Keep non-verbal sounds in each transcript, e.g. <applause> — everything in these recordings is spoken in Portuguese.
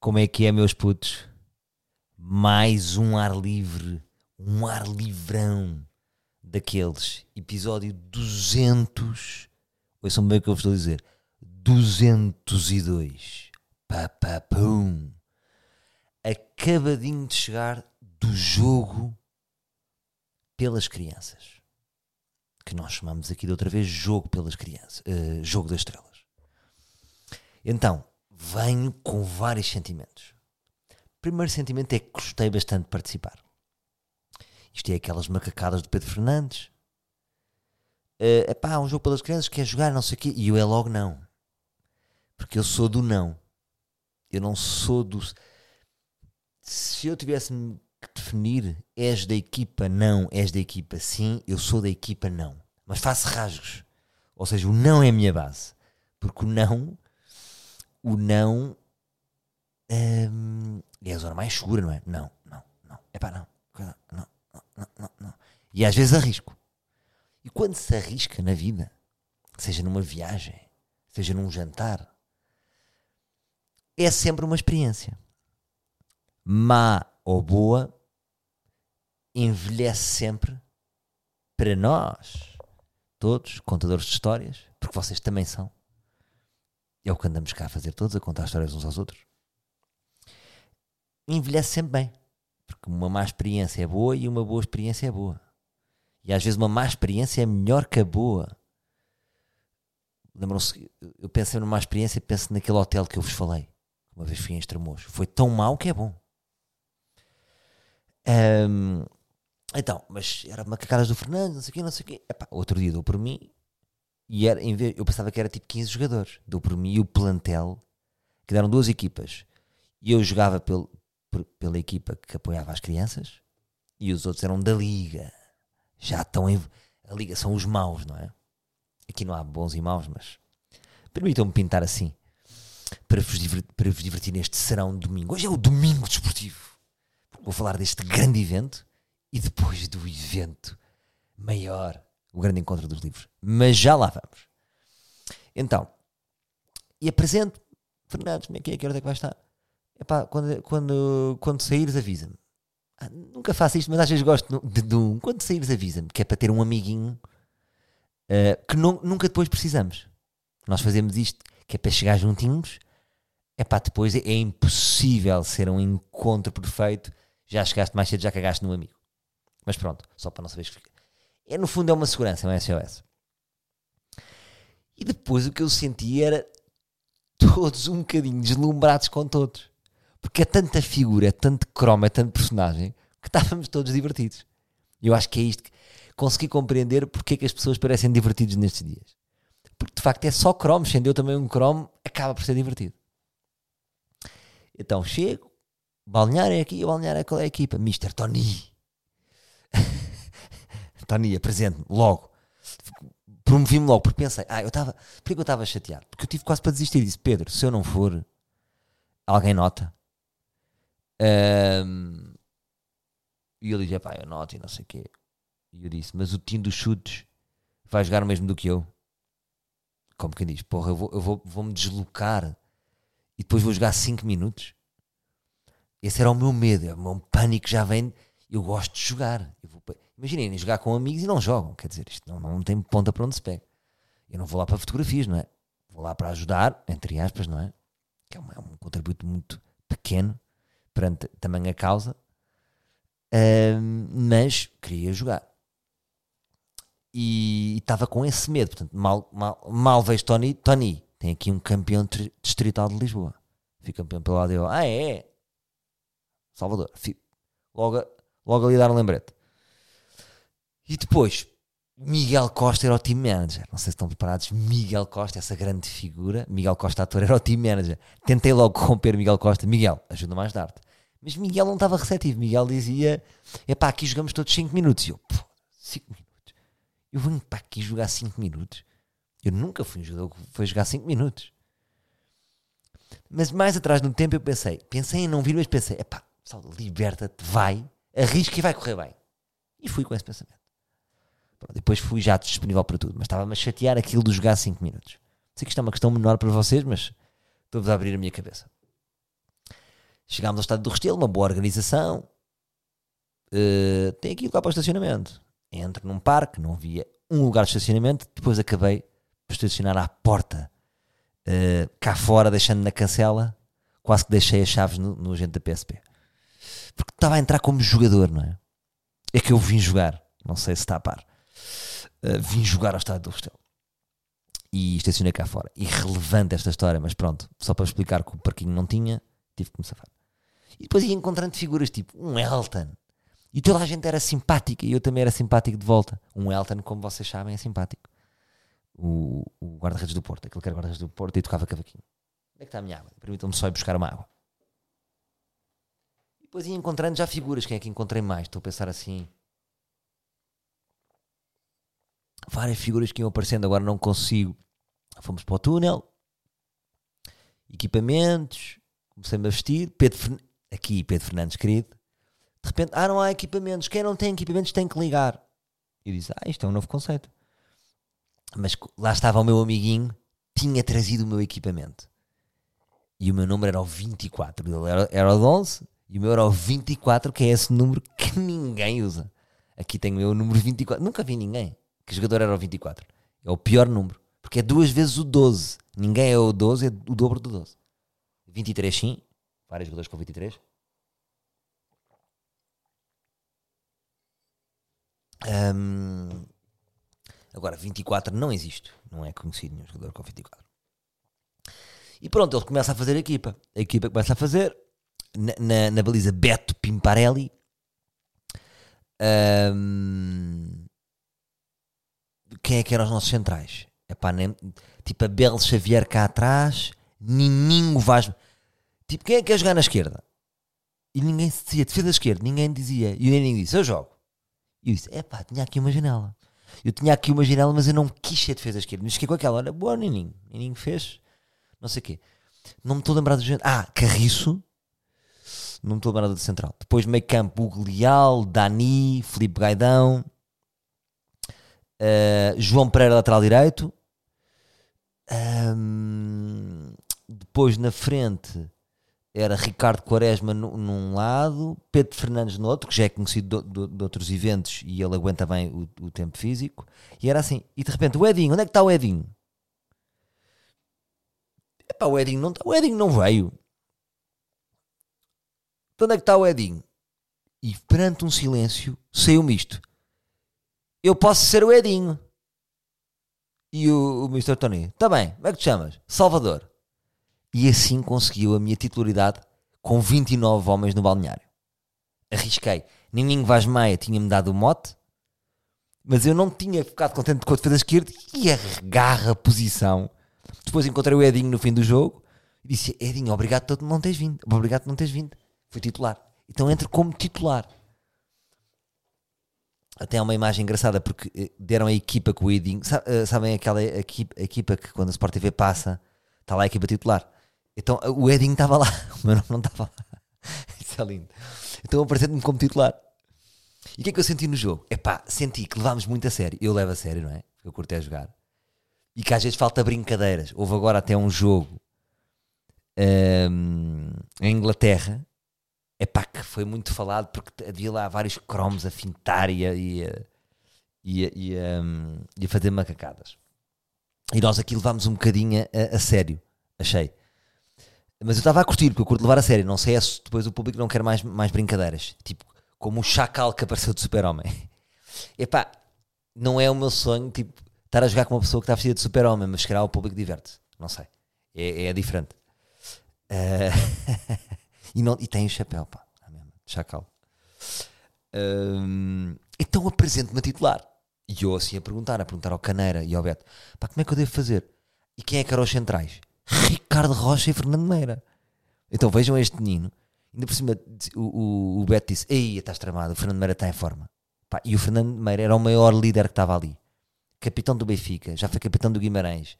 Como é que é, meus putos? Mais um ar livre, um ar livrão daqueles. Episódio 200. Ouçam bem o que eu vos estou a dizer. 202. Pá, pá, pum. Acabadinho de chegar do jogo pelas crianças. Que nós chamamos aqui de outra vez jogo pelas crianças. eh, jogo das estrelas. Então, venho com vários sentimentos. O primeiro sentimento é que gostei bastante de participar. Isto é aquelas macacadas do Pedro Fernandes. É pá, um jogo pelas crianças, quer jogar, não sei o quê. E eu é logo não. Porque eu sou do não. Eu não sou do. Se eu tivesse que definir, és da equipa não, és da equipa sim, eu sou da equipa não. Mas faço rasgos. Ou seja, o não é a minha base. Porque o não o não hum, é a zona mais segura, não é? Não, não, não. É pá, não. Não, não, não, não. E às vezes arrisco. E quando se arrisca na vida, seja numa viagem, seja num jantar, é sempre uma experiência. Má ou boa, envelhece sempre para nós, todos, contadores de histórias, porque vocês também são. É o que andamos cá a fazer todos, a contar histórias uns aos outros. Envelhece sempre bem. Porque uma má experiência é boa e uma boa experiência é boa. E às vezes uma má experiência é melhor que a boa. Lembram-se, eu penso numa má experiência e penso naquele hotel que eu vos falei. Uma vez fui em Estremoz. Foi tão mau que é bom. Ahm, então, mas era macacadas do Fernando, não sei o quê, não sei o quê. Epá, outro dia dou por mim e era, vez, eu pensava que era tipo 15 jogadores. Dou por mim o plantel, que deram duas equipas. E eu jogava pel, pela equipa que apoiava as crianças e os outros eram da liga. Já estão em. A liga são os maus, não é? Aqui não há bons e maus, mas permitam-me pintar assim para vos, diver- para vos divertir neste serão de domingo. Hoje é o domingo desportivo. Vou falar deste grande evento e depois do evento maior, o grande encontro dos livros. Mas já lá vamos. Então, e apresento, Fernandes, como é que é? Que hora é que vai estar? Epá, quando, quando, quando saíres, avisa-me. Ah, nunca faço isto, mas às vezes gosto de, de um. Quando saíres, avisa-me, que é para ter um amiguinho ah, que nu- nunca depois precisamos. Nós fazemos isto, que é para chegar juntinhos. É pá, depois é, é impossível ser um encontro perfeito. Já chegaste mais cedo, já cagaste no amigo. Mas pronto, só para não saberes que. É, no fundo, é uma segurança, é um SOS. E depois o que eu senti era todos um bocadinho deslumbrados com todos. Porque é tanta figura, é tanto croma, é tanto personagem que estávamos todos divertidos. Eu acho que é isto que consegui compreender porque é que as pessoas parecem divertidos nestes dias. Porque de facto é só cromo, sendo eu também um cromo, acaba por ser divertido. Então chego, balneário é aqui, balneário é qual é a equipa? Mr. Tony. Tony, apresente-me logo. Promovi-me logo, porque pensei, ah, eu estava. Porquê que eu estava chateado? Porque eu tive quase para desistir. Disse, Pedro, se eu não for, alguém nota. Ahm, e ele disse, pá, eu noto e não sei o quê. E eu disse, mas o time dos chutes vai jogar o mesmo do que eu. Como quem diz, porra, eu vou, eu vou, vou-me deslocar e depois vou jogar 5 minutos. Esse era o meu medo, é o meu pânico já vem. Eu gosto de jogar. Eu vou Imaginem, jogar com amigos e não jogam. Quer dizer, isto não, não tem ponta para onde se pega. Eu não vou lá para fotografias, não é? Vou lá para ajudar, entre aspas, não é? Que é um, é um contributo muito pequeno perante também a causa. Mas queria jogar. E estava com esse medo. Portanto, mal, mal, mal vejo Tony. Tony, tem aqui um campeão tri- distrital de Lisboa. Fica campeão pelo lado eu. Ah, é? Salvador. Fico logo, logo ali dar um lembrete. E depois, Miguel Costa era o team manager. Não sei se estão preparados. Miguel Costa, essa grande figura. Miguel Costa, ator, era o team manager. Tentei logo corromper Miguel Costa. Miguel, ajuda-me a ajudar-te. Mas Miguel não estava receptivo. Miguel dizia: Epá, aqui jogamos todos 5 minutos. E eu, 5 minutos. Eu venho para aqui jogar 5 minutos. Eu nunca fui um jogador que foi jogar 5 minutos. Mas mais atrás no tempo eu pensei, pensei em não vir, mas pensei, epá, pessoal, liberta-te, vai, arrisca e vai correr bem. E fui com esse pensamento. Depois fui já disponível para tudo, mas estava-me a chatear aquilo de jogar 5 minutos. Sei que isto é uma questão menor para vocês, mas estou-vos a abrir a minha cabeça. Chegámos ao estádio do Restelo, uma boa organização. Uh, tem aqui lugar para o estacionamento. Entro num parque, não havia um lugar de estacionamento. Depois acabei por estacionar à porta, uh, cá fora, deixando na cancela. Quase que deixei as chaves no, no agente da PSP. Porque estava a entrar como jogador, não é? É que eu vim jogar. Não sei se está a par. Uh, vim jogar ao estádio do Restelo e estacionei cá fora. Irrelevante esta história, mas pronto, só para explicar que o parquinho não tinha, tive que me safar. E depois ia encontrando figuras tipo um Elton. E toda a gente era simpática e eu também era simpático de volta. Um Elton, como vocês sabem, é simpático. O, o guarda-redes do Porto, aquele que era guarda-redes do Porto e tocava cavaquinho. Onde é que está a minha água? Permitam-me só ir buscar uma água. E depois ia encontrando já figuras. Quem é que encontrei mais? Estou a pensar assim. Várias figuras que iam aparecendo, agora não consigo. Fomos para o túnel. Equipamentos comecei-me a vestir. Pedro. Aqui, Pedro Fernandes, querido. De repente, ah, não há equipamentos. Quem não tem equipamentos tem que ligar. E disse, ah, isto é um novo conceito. Mas lá estava o meu amiguinho, tinha trazido o meu equipamento. E o meu número era o 24. Ele era, era o 11 e o meu era o 24, que é esse número que ninguém usa. Aqui tenho o número 24. Nunca vi ninguém que jogador era o 24. É o pior número. Porque é duas vezes o 12. Ninguém é o 12, é o dobro do 12. 23 sim, vários jogadores com 23. Um, agora, 24 não existe. Não é conhecido nenhum jogador com 24. E pronto, ele começa a fazer a equipa. A equipa começa a fazer na, na, na baliza Beto Pimparelli. Um, quem é que eram os nossos centrais? Epá, nem, tipo a Bel Xavier cá atrás, Nininho Vaz. Tipo, quem é que quer jogar na esquerda? E ninguém se dizia, defesa da esquerda, ninguém dizia. E o Nininho disse, eu jogo. E eu disse, epá, tinha aqui uma janela. Eu tinha aqui uma janela, mas eu não quis ser defesa da esquerda. Me fiquei com aquela, olha, boa Nininho. Nininho fez, não sei o quê. Não me estou a lembrar do gente. Ah, Carriço. Não me estou a lembrar do central. Depois meio campo, Hugo Leal, Dani, Felipe Gaidão. Uh, João Pereira, lateral direito. Um, depois na frente era Ricardo Quaresma num lado, Pedro Fernandes no outro, que já é conhecido de, de, outros eventos e ele aguenta bem o, o, tempo físico. E era assim. E de repente, o Edinho, onde é que está o Edinho? Epá, o Edinho não, o Edinho não veio. De onde é que está o Edinho? E perante um silêncio, saiu-me isto eu posso ser o Edinho. E o, o Mr. Tony, está bem, como é que te chamas? Salvador. E assim conseguiu a minha titularidade com 29 homens no balneário. Arrisquei. Nininho Vaz Maia tinha-me dado o mote, mas eu não tinha ficado contente com a defesa esquerda e agarra a posição. Depois encontrei o Edinho no fim do jogo e disse: Edinho, obrigado por não teres vindo. Obrigado por não teres vindo. Fui titular. Então entro como titular até é uma imagem engraçada porque eh, deram a equipa com o Edinho. Eh, sabem aquela equipa, que quando a Sport TV passa, está lá a equipa titular. Então o Edinho estava lá, <laughs> o meu não estava lá. <laughs> Isso é lindo. Então apresento-me como titular. E o que é que eu senti no jogo? Epá, senti que levámos muito a sério. Eu levo a sério, não é? Eu curto é jogar. E que às vezes falta brincadeiras. Houve agora até um jogo um, em Inglaterra é pá, que foi muito falado porque havia lá vários cromos a fintar e a, e a, e a, e a, um, e a fazer macacadas. E nós aqui levámos um bocadinho a, a sério, achei. Mas eu estava a curtir, porque eu curto levar a sério. Não sei é se depois o público não quer mais, mais brincadeiras. Tipo, como o chacal que apareceu de super-homem. <laughs> Epá, não é o meu sonho, tipo, estar a jogar com uma pessoa que está vestida de super-homem, mas se calhar o público diverte. Não sei. É, é diferente. Uh... <laughs> E, não, e tem o chapéu, pá. Chacal. Um, então apresento-me a titular. E eu assim a perguntar, a perguntar ao Caneira e ao Beto: pá, como é que eu devo fazer? E quem é que eram os centrais? Ricardo Rocha e Fernando Meira. Então vejam este menino. Ainda por cima, o, o, o Beto disse: Ei, estás tramado, o Fernando Meira está em forma. Pá, e o Fernando Meira era o maior líder que estava ali. Capitão do Benfica, já foi capitão do Guimarães.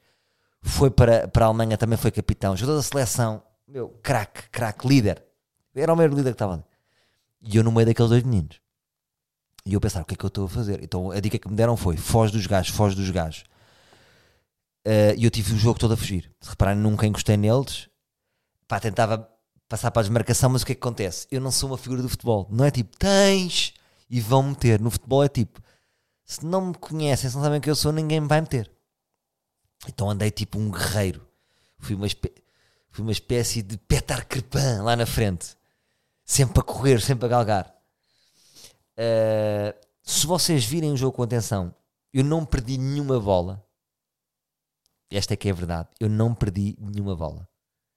Foi para, para a Alemanha, também foi capitão. Jogador da seleção meu, craque, craque, líder. Era o maior líder que estava ali. E eu no meio daqueles dois meninos. E eu pensar, o que é que eu estou a fazer? Então a dica que me deram foi: foge dos gajos, foge dos gajos. Uh, e eu tive o jogo todo a fugir. Se repararem, nunca encostei neles. Pá, tentava passar para a desmarcação, mas o que é que acontece? Eu não sou uma figura do futebol. Não é tipo, tens e vão meter. No futebol é tipo, se não me conhecem, se não sabem quem eu sou, ninguém me vai meter. Então andei tipo um guerreiro. Fui uma, espé fui uma espécie de Petar Crepin lá na frente. Sempre a correr, sempre a galgar. Uh, se vocês virem o jogo com atenção, eu não perdi nenhuma bola. Esta é que é a verdade. Eu não perdi nenhuma bola.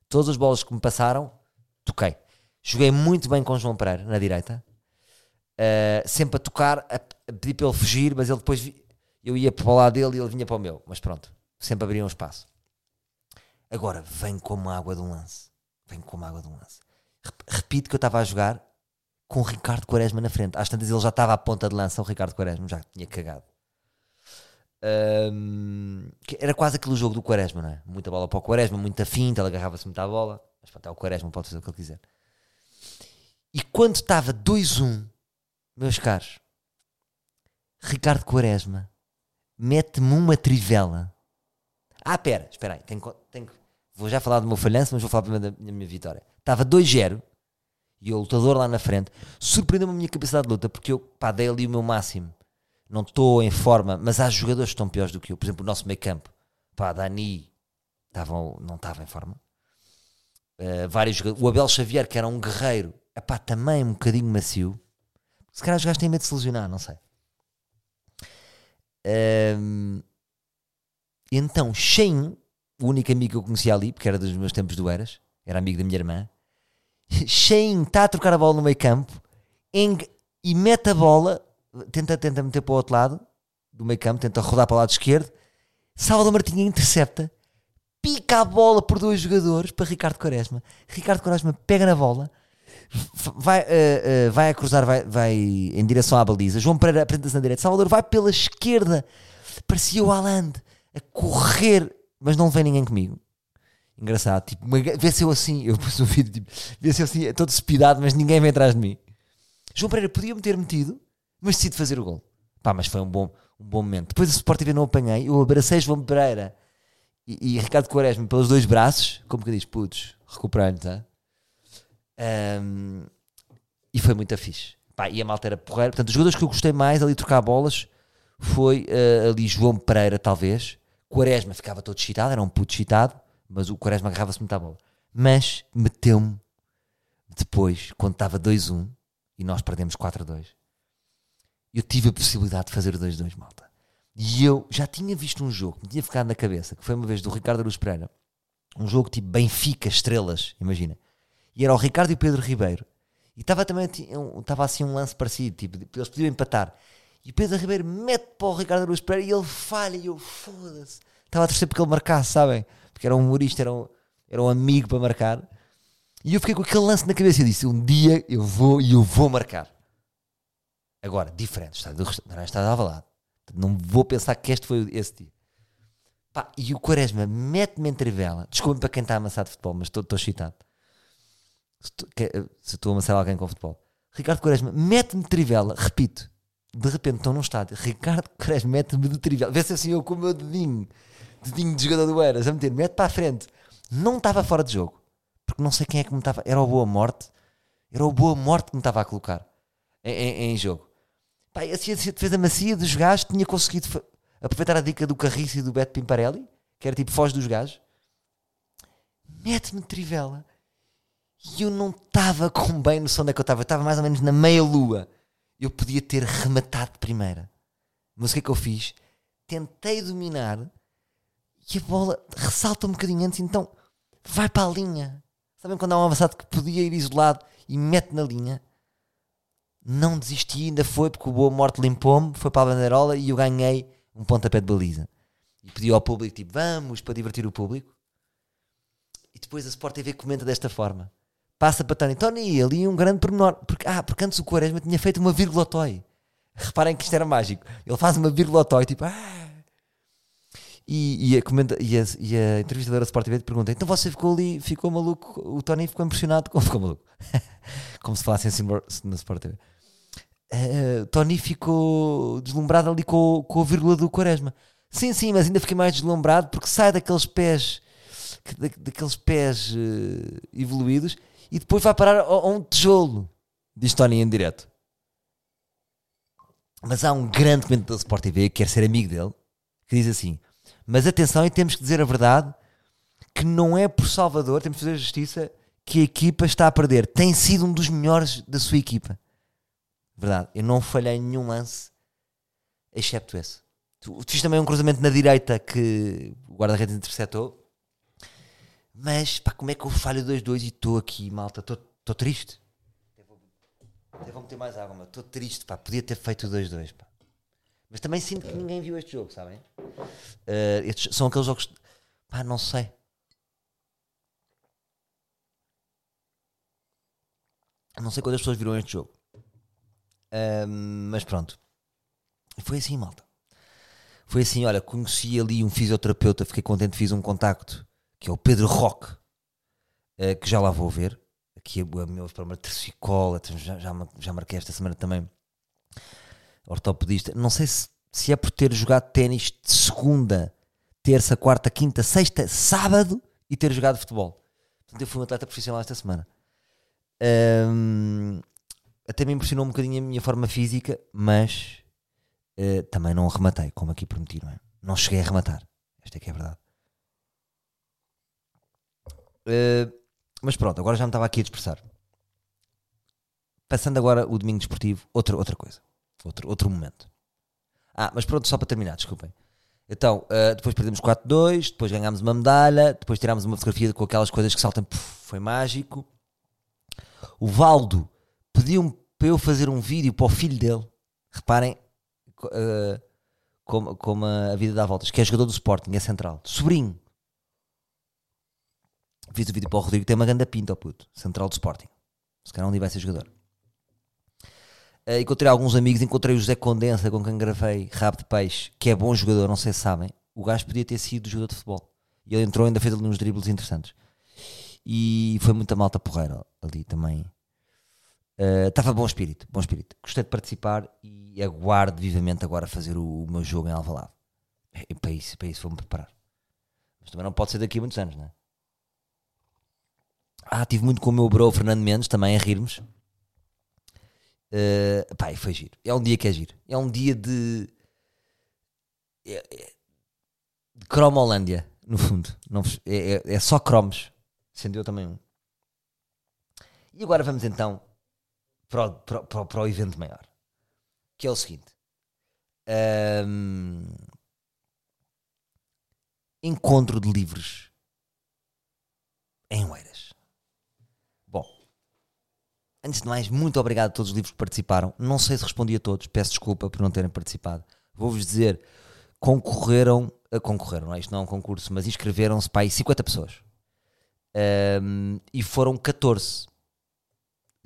Todas as bolas que me passaram, toquei. Joguei muito bem com o João Pereira na direita. Uh, sempre a tocar, a, a pedir para ele fugir, mas ele depois vi, eu ia para o lado dele e ele vinha para o meu. Mas pronto, sempre abria um espaço. Agora, vem como água de um lance. Vem como água de um lance. Repito que eu estava a jogar com o Ricardo Quaresma na frente. Às tantas ele já estava à ponta de lança, o Ricardo Quaresma já tinha cagado. Um, era quase aquele jogo do Quaresma, não é? Muita bola para o Quaresma, muita finta, ele agarrava-se muito à bola. Mas pronto, é o Quaresma, pode fazer o que ele quiser. E quando estava 2-1, meus caros, Ricardo Quaresma mete-me uma trivela. Ah, pera, espera aí, tenho, tenho, vou já falar do meu falhanço, mas vou falar primeiro da minha vitória. Estava 2-0 e o lutador lá na frente surpreendeu-me a minha capacidade de luta porque eu pá, dei ali o meu máximo. Não estou em forma, mas há jogadores que estão piores do que eu. Por exemplo, o nosso meio campo, pá, Dani tava, não estava em forma. Uh, vários O Abel Xavier, que era um guerreiro, epá, também um bocadinho macio. Se calhar os gajos têm medo de se lesionar, não sei. Um, então, Shane, o único amigo que eu conhecia ali, porque era dos meus tempos do Eras, era amigo da minha irmã, Shein está a trocar a bola no meio campo e mete a bola, tenta, tenta meter para o outro lado do meio campo, tenta rodar para o lado esquerdo. Salvador Martinha intercepta, pica a bola por dois jogadores para Ricardo Quaresma. Ricardo Quaresma pega na bola, vai, uh, uh, vai a cruzar, vai, vai em direção à baliza. João Pereira apresenta-se na direita. Salvador vai pela esquerda, parecia o Haaland a correr, mas não vem ninguém comigo engraçado. Tipo, vê se eu assim, eu pus um vídeo, tipo, vê se eu assim, todo espidado, mas ninguém vem atrás de mim. João Pereira podia-me ter metido, mas decidi fazer o gol. Pá, mas foi um bom, um bom momento. Depois o Sport TV não apanhei, eu abracei João Pereira e, e Ricardo Quaresma pelos dois braços, como que diz, putos, recuperando, tá? Um, e foi muito fixe. Pá, e a malta era porreira. Portanto, os jogadores que eu gostei mais ali trocar bolas foi uh, ali João Pereira, talvez. Quaresma ficava todo excitado, era um puto excitado mas o Quaresma agarrava-se muito à bola. Mas meteu-me depois, quando estava 2-1 e nós perdemos 4-2, eu tive a possibilidade de fazer o 2-2, malta. E eu já tinha visto um jogo que me tinha ficado na cabeça, que foi uma vez do Ricardo Aruz Pereira, um jogo tipo Benfica, estrelas, imagina. E era o Ricardo e o Pedro Ribeiro. E estava também estava assim um lance parecido, tipo, eles podiam empatar. E o Pedro Ribeiro mete para o Ricardo Aruz Pereira e ele falha e eu foda-se. Estava a torcer porque ele marcasse, sabem? porque era um humorista, era um, era um amigo para marcar. E eu fiquei com aquele lance na cabeça e disse: Um dia eu vou e eu vou marcar. Agora, diferente, está do está lado. Não vou pensar que este foi esse dia. Pá, e o Quaresma mete-me em trivela. Desculpe para quem está amassado de futebol, mas estou excitado. Se estou a amassar alguém com futebol. Ricardo Quaresma mete-me trivela, repito. De repente estou num estádio. Ricardo Quaresma mete-me de trivela. Vê se assim eu com o meu dedinho dedinho de jogador do Eras a meter, mete para a frente. Não estava fora de jogo. Porque não sei quem é que me estava. Era o Boa Morte. Era o Boa Morte que me estava a colocar em, em, em jogo. Pá, assim, a defesa macia dos gajos tinha conseguido aproveitar a dica do Carriço e do Beto Pimparelli, que era tipo foge dos gajos. Mete-me de trivela. E eu não estava com bem noção onde é que eu estava. Eu estava mais ou menos na meia-lua. Eu podia ter rematado de primeira. Mas o que é que eu fiz? Tentei dominar e a bola ressalta um bocadinho antes, então vai para a linha. Sabem quando há um avançado que podia ir isolado e mete na linha? Não desisti, ainda foi porque o Boa Morte limpou-me, foi para a bandeirola e eu ganhei um pontapé de baliza. E pedi ao público, tipo, vamos para divertir o público. E depois a Sport TV comenta desta forma. Passa para Tony, Tony, ali um grande pormenor. Porque, ah, porque antes o Quaresma tinha feito uma vírgula toy. Reparem que isto era mágico. Ele faz uma vírgula toy, tipo, ah, e, e, a, comenta, e, a, e a entrevistadora da Sport TV pergunta: então você ficou ali, ficou maluco? O Tony ficou impressionado? Como <laughs> ficou maluco? <laughs> Como se falasse assim na Sport TV. Uh, eh, Tony ficou deslumbrado ali com, com a vírgula do Quaresma. Sim, sim, mas ainda fiquei mais deslumbrado porque sai daqueles pés, daqueles pés uh, evoluídos e depois vai parar a, a um tijolo. Diz Tony em direto. Mas há um grande comentador do Sport TV que quer ser amigo dele, que diz assim: Mas atenção, e temos que dizer a verdade, que não é por Salvador, temos que fazer justiça, que a equipa está a perder. Tem sido um dos melhores da sua equipa. Verdade, eu não falhei nenhum lance, excepto esse. Tu, fiz também um cruzamento na direita que o guarda-redes interceptou. Mas, pá, como é que eu falho 2-2 e estou aqui, malta? Estou triste. Até vou meter mais água, mas estou triste, pá. Podia ter feito 2-2, pá. Mas também sinto que ninguém viu este jogo, sabem? Uh, estes são aqueles jogos. Pá, não sei. Não sei quantas pessoas viram este jogo. Uh, mas pronto. Foi assim, malta. Foi assim, olha, conheci ali um fisioterapeuta, fiquei contente, fiz um contacto, que é o Pedro Roque, uh, que já lá vou ver aqui a meu problema tercicola, já, já, já marquei esta semana também ortopedista. Não sei se, se é por ter jogado ténis de segunda, terça, quarta, quinta, sexta, sábado e ter jogado futebol. Portanto, eu fui um atleta profissional esta semana. Um, até me impressionou um bocadinho a minha forma física, mas uh, também não rematei, como aqui prometi, não é? Não cheguei a rematar. Esta é que é a verdade. Uh, mas pronto, agora já me estava aqui a dispersar. Passando agora o domingo desportivo, outra, outra coisa. Outro, outro momento. Ah, mas pronto, só para terminar, desculpem. Então, uh, depois perdemos 4-2, depois ganhámos uma medalha, depois tirámos uma fotografia com aquelas coisas que saltam, puf, foi mágico. O Valdo pediu-me para eu fazer um vídeo para o filho dele. Reparem uh, como, como a vida dá voltas, que é jogador do Sporting, é central. Sobrinho. Fiz o vídeo para o Rodrigo, tem uma grande pinta, puto. Central do Sporting. Se calhar um dia vai ser jogador. Uh, encontrei alguns amigos, encontrei o José Condensa, com quem gravei Rabo de Peixe, que é bom jogador, não sei se sabem. O gajo podia ter sido jogador de futebol. E ele entrou, ainda fez ali uns dribles interessantes. E foi muita malta porreira ali também. Estava uh, bom espírito, bom espírito. Gostei de participar e aguardo vivamente agora fazer o, o meu jogo em Alvalade. E para isso, para isso vou-me preparar. Mas também não pode ser daqui a muitos anos, não é? Ah, tive muito com o meu bro Fernando Mendes também a rirmos. Uh, pá, foi giro. É um dia que é giro. É um dia de. É, é, de Cromolândia, no fundo. Não, é, é, é só cromos. Acendeu também um. E agora vamos então para o, para, para, o evento maior. Que é o seguinte. Um, encontro de livros em Oeiras. Antes de mais, muito obrigado a todos os livros que participaram. Não sei se respondi a todos, peço desculpa por não terem participado. Vou-vos dizer, concorreram, concorreram, não é? isto não é um concurso, mas inscreveram-se para aí 50 pessoas. Um, e foram 14.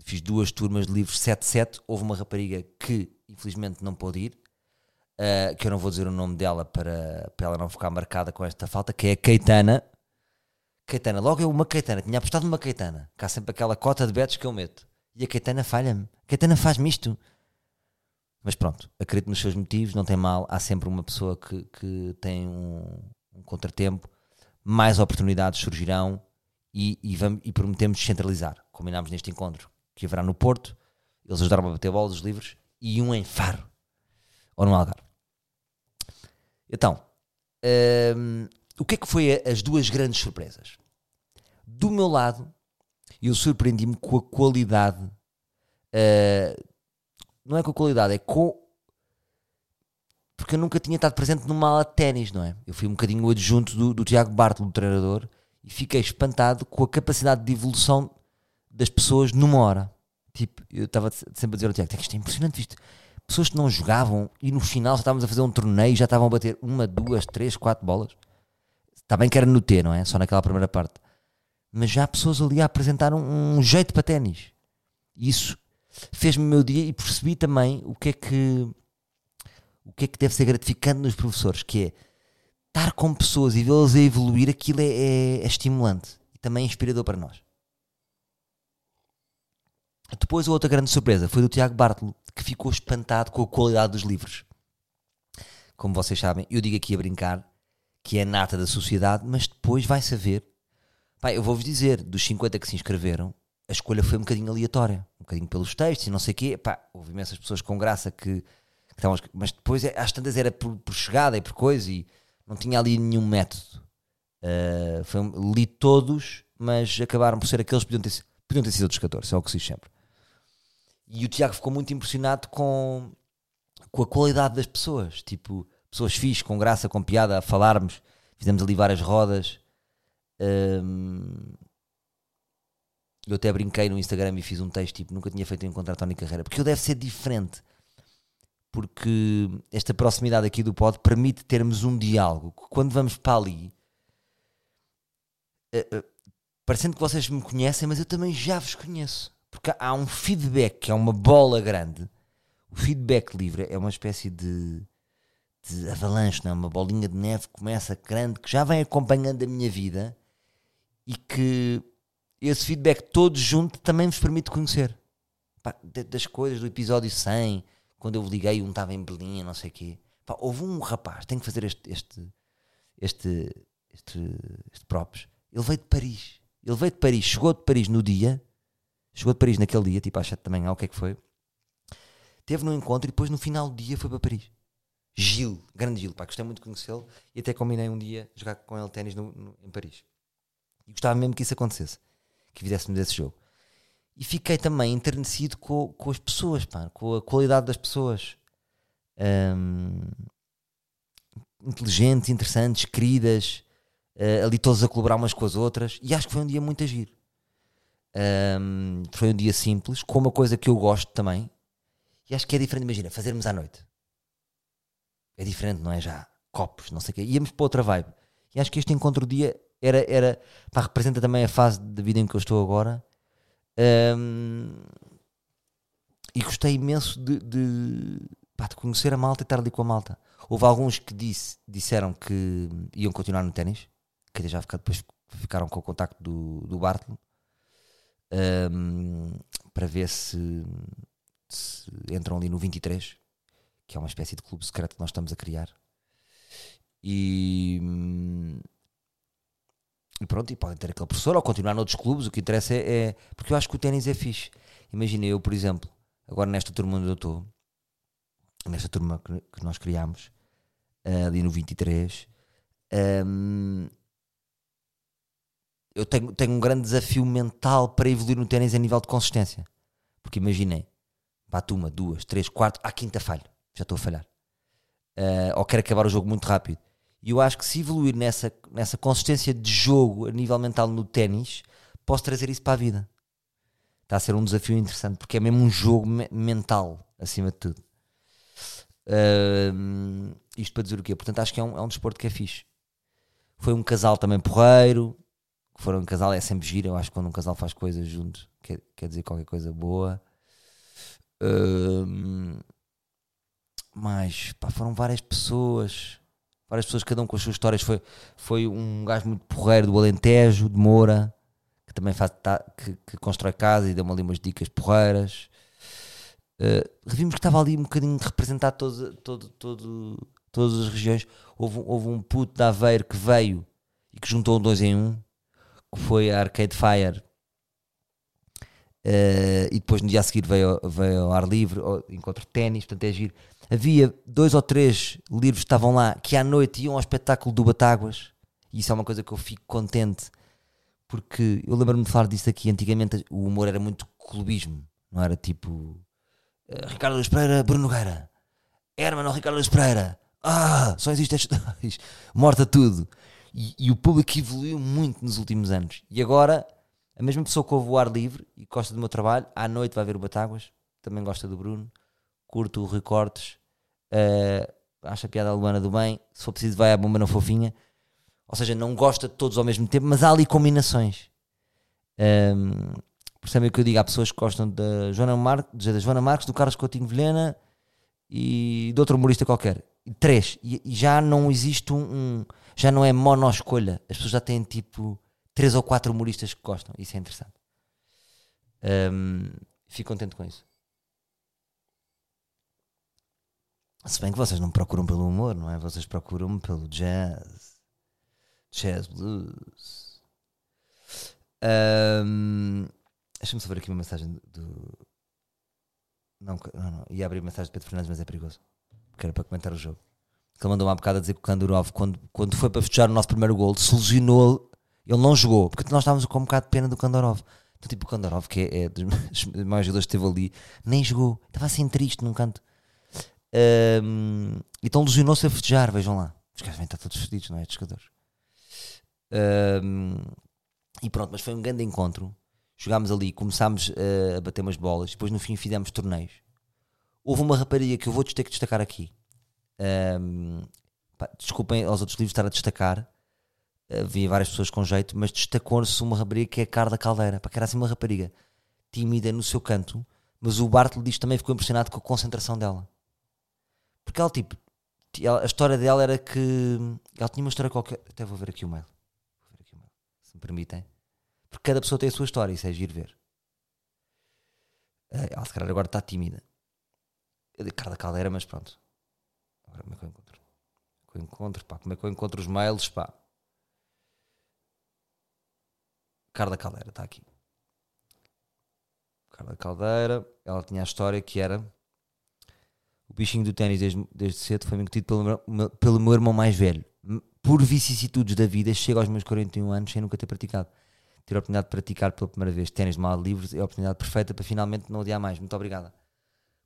Fiz duas turmas de livros 7-7. Houve uma rapariga que, infelizmente, não pôde ir, uh, que eu não vou dizer o nome dela para, para ela não ficar marcada com esta falta, que é a Caetana. Caetana, logo eu uma Caetana, tinha apostado numa Caetana, cá sempre aquela cota de betos que eu meto. E a Caetana falha-me. A Caetana faz-me isto. Mas pronto, acredito nos seus motivos, não tem mal. Há sempre uma pessoa que, que tem um, um contratempo. Mais oportunidades surgirão e, e, vamos, e prometemos descentralizar. Combinámos neste encontro que haverá no Porto. Eles ajudaram a bater bola dos livros e um em Faro ou no Algarve. Então, hum, o que é que foi as duas grandes surpresas? Do meu lado, e eu surpreendi-me com a qualidade. Uh, não é com a qualidade, é com. Porque eu nunca tinha estado presente numa ala de ténis, não é? Eu fui um bocadinho o adjunto do, do Tiago Bartolo, do treinador, e fiquei espantado com a capacidade de evolução das pessoas numa hora. Tipo, eu estava sempre a dizer ao Tiago: isto é impressionante, isto. Pessoas que não jogavam e no final já estávamos a fazer um torneio e já estavam a bater uma, duas, três, quatro bolas. Está bem que era no T, não é? Só naquela primeira parte mas já há pessoas ali a apresentar um, um jeito para ténis. Isso fez-me o meu dia e percebi também o que é que o que é que deve ser gratificante nos professores, que é estar com pessoas e vê-las a evoluir, aquilo é, é, é estimulante e também inspirador para nós. Depois outra grande surpresa foi do Tiago Bartolo, que ficou espantado com a qualidade dos livros. Como vocês sabem, eu digo aqui a brincar que é nata da sociedade, mas depois vai saber Pá, eu vou-vos dizer, dos 50 que se inscreveram, a escolha foi um bocadinho aleatória, um bocadinho pelos textos e não sei o quê. Pá, houve imensas pessoas com graça que, que estavam, mas depois é, às tantas era por, por, chegada e por coisa e não tinha ali nenhum método. Uh, foi, li todos, mas acabaram por ser aqueles que podiam ter, podiam ter sido outros 14, é o que se diz sempre. E o Tiago ficou muito impressionado com, com a qualidade das pessoas, tipo, pessoas fixes, com graça, com piada, a falarmos. Fizemos ali várias rodas. Um, eu até brinquei no Instagram e fiz um texto tipo: nunca tinha feito contrato Tony Carreira, porque eu deve ser diferente. Porque esta proximidade aqui do pod permite termos um diálogo. Quando vamos para ali, uh, uh, parecendo que vocês me conhecem, mas eu também já vos conheço. Porque há um feedback é uma bola grande. O feedback livre é uma espécie de de avalanche, não é? uma bolinha de neve que começa grande, que já vem acompanhando a minha vida e que esse feedback todo junto também vos permite conhecer Pá, das coisas do episódio 100, quando eu liguei, um estava em Berlim, não sei o quê. Pá, houve um rapaz, tem que fazer este, este, este, este, este props. Ele veio de Paris. Ele veio de Paris, chegou de Paris no dia, chegou de Paris naquele dia, tipo às 7 da manhã, o que é que foi? Teve no encontro e depois no final do dia foi para Paris. Gil, grande Gil, pá, gostei muito de conhecê-lo e até combinei um dia jogar com ele ténis em Paris. E gostava mesmo que isso acontecesse, que fizéssemos esse jogo. E fiquei também enternecido com, com as pessoas, pá, com a qualidade das pessoas. Um, inteligentes, interessantes, queridas, uh, ali todos a colaborar umas com as outras. E acho que foi um dia muito agir. Um, foi um dia simples, com uma coisa que eu gosto também. E acho que é diferente, imagina, fazermos à noite é diferente, não é? Já copos, não sei o quê. Íamos para outra vibe. E acho que este encontro dia era, era pá, representa também a fase da vida em que eu estou agora. Um, e gostei imenso de, de, pá, de, conhecer a malta e estar ali com a malta. Houve alguns que disse, disseram que iam continuar no ténis, que já ficar, depois ficaram com o contacto do, do Bartolo um, para ver se, se entram ali no 23 que é uma espécie de clube secreto que nós estamos a criar. E, e pronto, e podem ter aquele professor ou continuar noutros clubes. O que interessa é, é porque eu acho que o ténis é fixe. Imagina eu, por exemplo, agora nesta turma onde eu estou, nesta turma que, que nós criámos, uh, ali no 23, um, eu tenho, tenho um grande desafio mental para evoluir no ténis a nível de consistência. Porque imaginem, bate uma, duas, três, quatro, à quinta falho já estou a falhar. Uh, ou quero acabar o jogo muito rápido. E eu acho que se evoluir nessa, nessa consistência de jogo a nível mental no ténis, posso trazer isso para a vida. Está a ser um desafio interessante, porque é mesmo um jogo me mental, acima de tudo. Uh, isto para dizer o quê? Portanto, acho que é um, é um desporto que é fixe. Foi um casal também porreiro. Que foram um casal, é sempre giro. Eu acho que quando um casal faz coisas juntos, quer, quer dizer qualquer coisa boa. Uh, mas pá, foram várias pessoas, várias pessoas, cada um com as suas histórias. Foi, foi um gajo muito porreiro do Alentejo, de Moura, que também faz, tá, que, que, constrói casa e deu-me ali umas dicas porreiras. Uh, vimos que estava ali um bocadinho representado todo, todo, todo, todas as regiões. Houve, houve um puto da Aveiro que veio e que juntou dois em um, que foi a Arcade Fire. Uh, e depois no dia a seguir veio, veio ao ar livre, encontro ténis, portanto é giro. Havia dois ou três livros que estavam lá que à noite iam ao espetáculo do Batáguas e isso é uma coisa que eu fico contente porque eu lembro-me de falar disso aqui antigamente o humor era muito clubismo não era tipo uh, Ricardo Luís Pereira, Bruno Nogueira. Herman ou Ricardo Luís Pereira. Ah, só existe estes dois. <laughs> Morta tudo. E, e, o público evoluiu muito nos últimos anos. E agora a mesma pessoa que ouve o ar livre e gosta do meu trabalho à noite vai ver o Batáguas também gosta do Bruno curto recortes, uh, acha a piada alemana do bem, se for preciso vai à bomba na fofinha. Ou seja, não gosta de todos ao mesmo tempo, mas há ali combinações. Um, percebem o que eu digo? Há pessoas que gostam da Joana, Mar da Joana Marques, do Carlos Coutinho Vilhena e de outro humorista qualquer. Três. E, e já não existe um, um Já não é mono escolha. As pessoas já têm tipo três ou quatro humoristas que gostam. Isso é interessante. Um, fico contente com isso. Se bem que vocês não procuram pelo humor, não é? Vocês procuram pelo jazz, jazz blues. Um, Deixa-me só ver aqui uma mensagem do. Não, não, não. Ia abrir mensagem de Pedro Fernandes, mas é perigoso. Porque era para comentar o jogo. Que ele mandou uma bocada a dizer que o Kandurov, quando, quando foi para festejar o nosso primeiro gol, se lesionou. Ele não jogou, porque nós estávamos com um bocado de pena do Kandorov. Então, tipo, o Kandorov, que é, é dos <laughs> maiores jogadores que esteve ali, nem jogou. Estava assim triste num canto. Ahm, então lesionou-se a festejar, vejam lá. Os caras vêm estar todos fedidos, não é? Estes jogadores. Ahm, e pronto, mas foi um grande encontro. Jogámos ali, começámos eh, a bater umas bolas, depois no fim fizemos torneios. Houve uma rapariga que eu vou ter que destacar aqui. Ahm, pá, desculpem aos outros livros estar a destacar. Havia várias pessoas com jeito, mas destacou-se uma rapariga que é a Carla Caldeira. Para que era assim uma rapariga tímida no seu canto, mas o Bartle diz também ficou impressionado com a concentração dela. Porque ela, tipo, ti- ela- a história dela era que ela tinha uma história qualquer. Até vou ver aqui o mail. Vou ver aqui o mail, se me permitem. Porque cada pessoa tem a sua história, isso é giro ver. Eh, Ela, se calhar, agora está tímida. Eu digo Carla Caldeira, mas pronto. Agora, como é que eu encontro? Como é que eu encontro, pá? Como é que eu encontro os mails, pá? Carla Caldeira, está aqui. Carla Caldeira, ela tinha a história que era o bichinho do ténis desde, desde cedo foi-me incutido pelo, meu- pelo meu irmão mais velho. Por vicissitudes da vida, chego aos meus 41 anos sem nunca ter praticado. Ter a oportunidade de praticar pela primeira vez ténis de mal livres é a oportunidade perfeita para finalmente não odiar mais. Muito obrigada.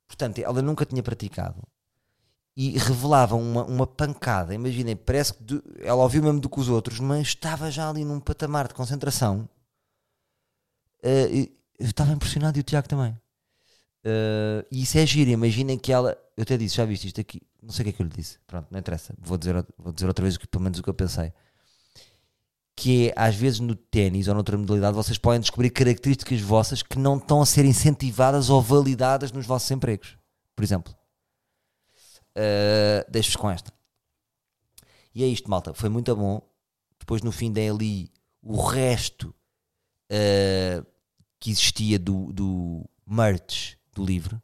Portanto, ela nunca tinha praticado e revelava uma, uma pancada. Imaginem, parece que do- ela ouviu mesmo do que os outros, mas estava já ali num patamar de concentração. E- eu estava impressionado e o Tiago também. Eh, e isso é giro. Imaginem que ela. Eu até disse, já viste isto aqui? Não sei o que é que eu lhe disse. Pronto, não interessa. Vou dizer, vou dizer outra vez, que- pelo menos o que eu pensei. Que é, às vezes no ténis ou noutra modalidade, vocês podem descobrir características vossas que não estão a ser incentivadas ou validadas nos vossos empregos. Por exemplo, Uh, deixo-vos com esta. E é isto, malta. Foi muito bom. Depois, no fim, dei ali o resto uh, que existia do, do merch do livro.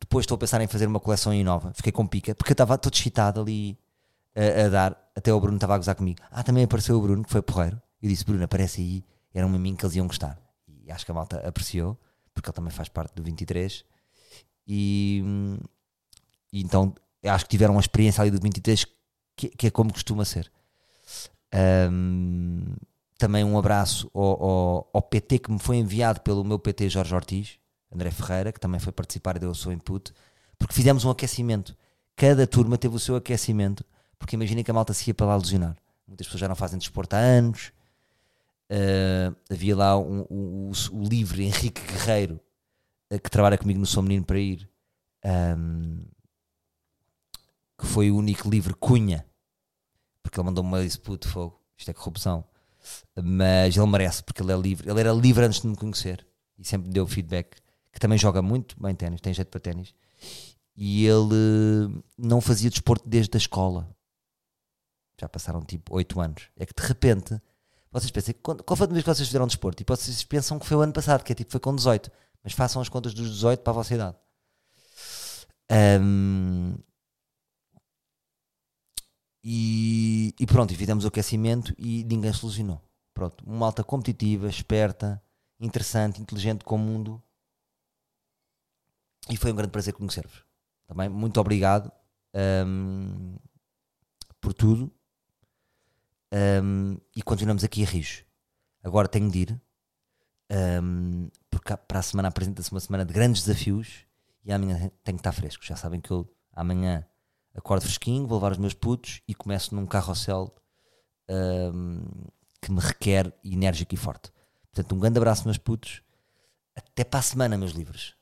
Depois estou a pensar em fazer uma coleção em nova. Fiquei com pica, porque eu estava todo excitado ali a, a dar. Até o Bruno estava a gozar comigo. Ah, também apareceu o Bruno, que foi porreiro. Eu disse: Bruno, aparece aí. Era um mim que eles iam gostar. E acho que a malta apreciou, porque ele também faz parte do 23. E. e então acho que tiveram uma experiência ali do 23 que, que é como costuma ser. Ahm, também um abraço ao, ao- ao PT que me foi enviado pelo meu PT Jorge Ortiz, André Ferreira, que também foi participar e deu o seu input, porque fizemos um aquecimento. Cada turma teve o seu aquecimento, porque imaginem que a malta se ia para lá lesionar. Muitas pessoas já não fazem desporto há anos. Ah, havia lá um- o, o- o livre Henrique Guerreiro, eh, que trabalha comigo no Sou Menino para Ir. Ahm, que foi o único livre Cunha, porque ele mandou-me disse, puto, fogo, isto é corrupção. Mas ele merece, porque ele é livre. Ele era livre antes de me conhecer e sempre me deu feedback. Que também joga muito bem ténis, tem jeito para ténis. E ele não fazia desporto desde a escola. Já passaram tipo 8 anos. É que de repente, vocês pensam, qual foi a vez que vocês fizeram desporto? E vocês pensam que foi o ano passado, que é tipo, foi com 18. Mas façam as contas dos 18 para a vossa idade. Ahm, e, e pronto, e fizemos o aquecimento e ninguém se lesionou. Pronto, uma malta competitiva, esperta, interessante, inteligente com o mundo. E foi um grande prazer conhecer-vos. Também, muito obrigado ahm, por tudo. Ahm, e continuamos aqui a rir. Agora tenho de ir, ahm, porque para a semana apresenta-se uma semana de grandes desafios e amanhã tenho que estar fresco. Já sabem que eu amanhã acordo fresquinho, vou levar os meus putos e começo num carrossel ahm, que me requer enérgico e forte. Portanto, um grande abraço, meus putos. Até para a semana, meus livros.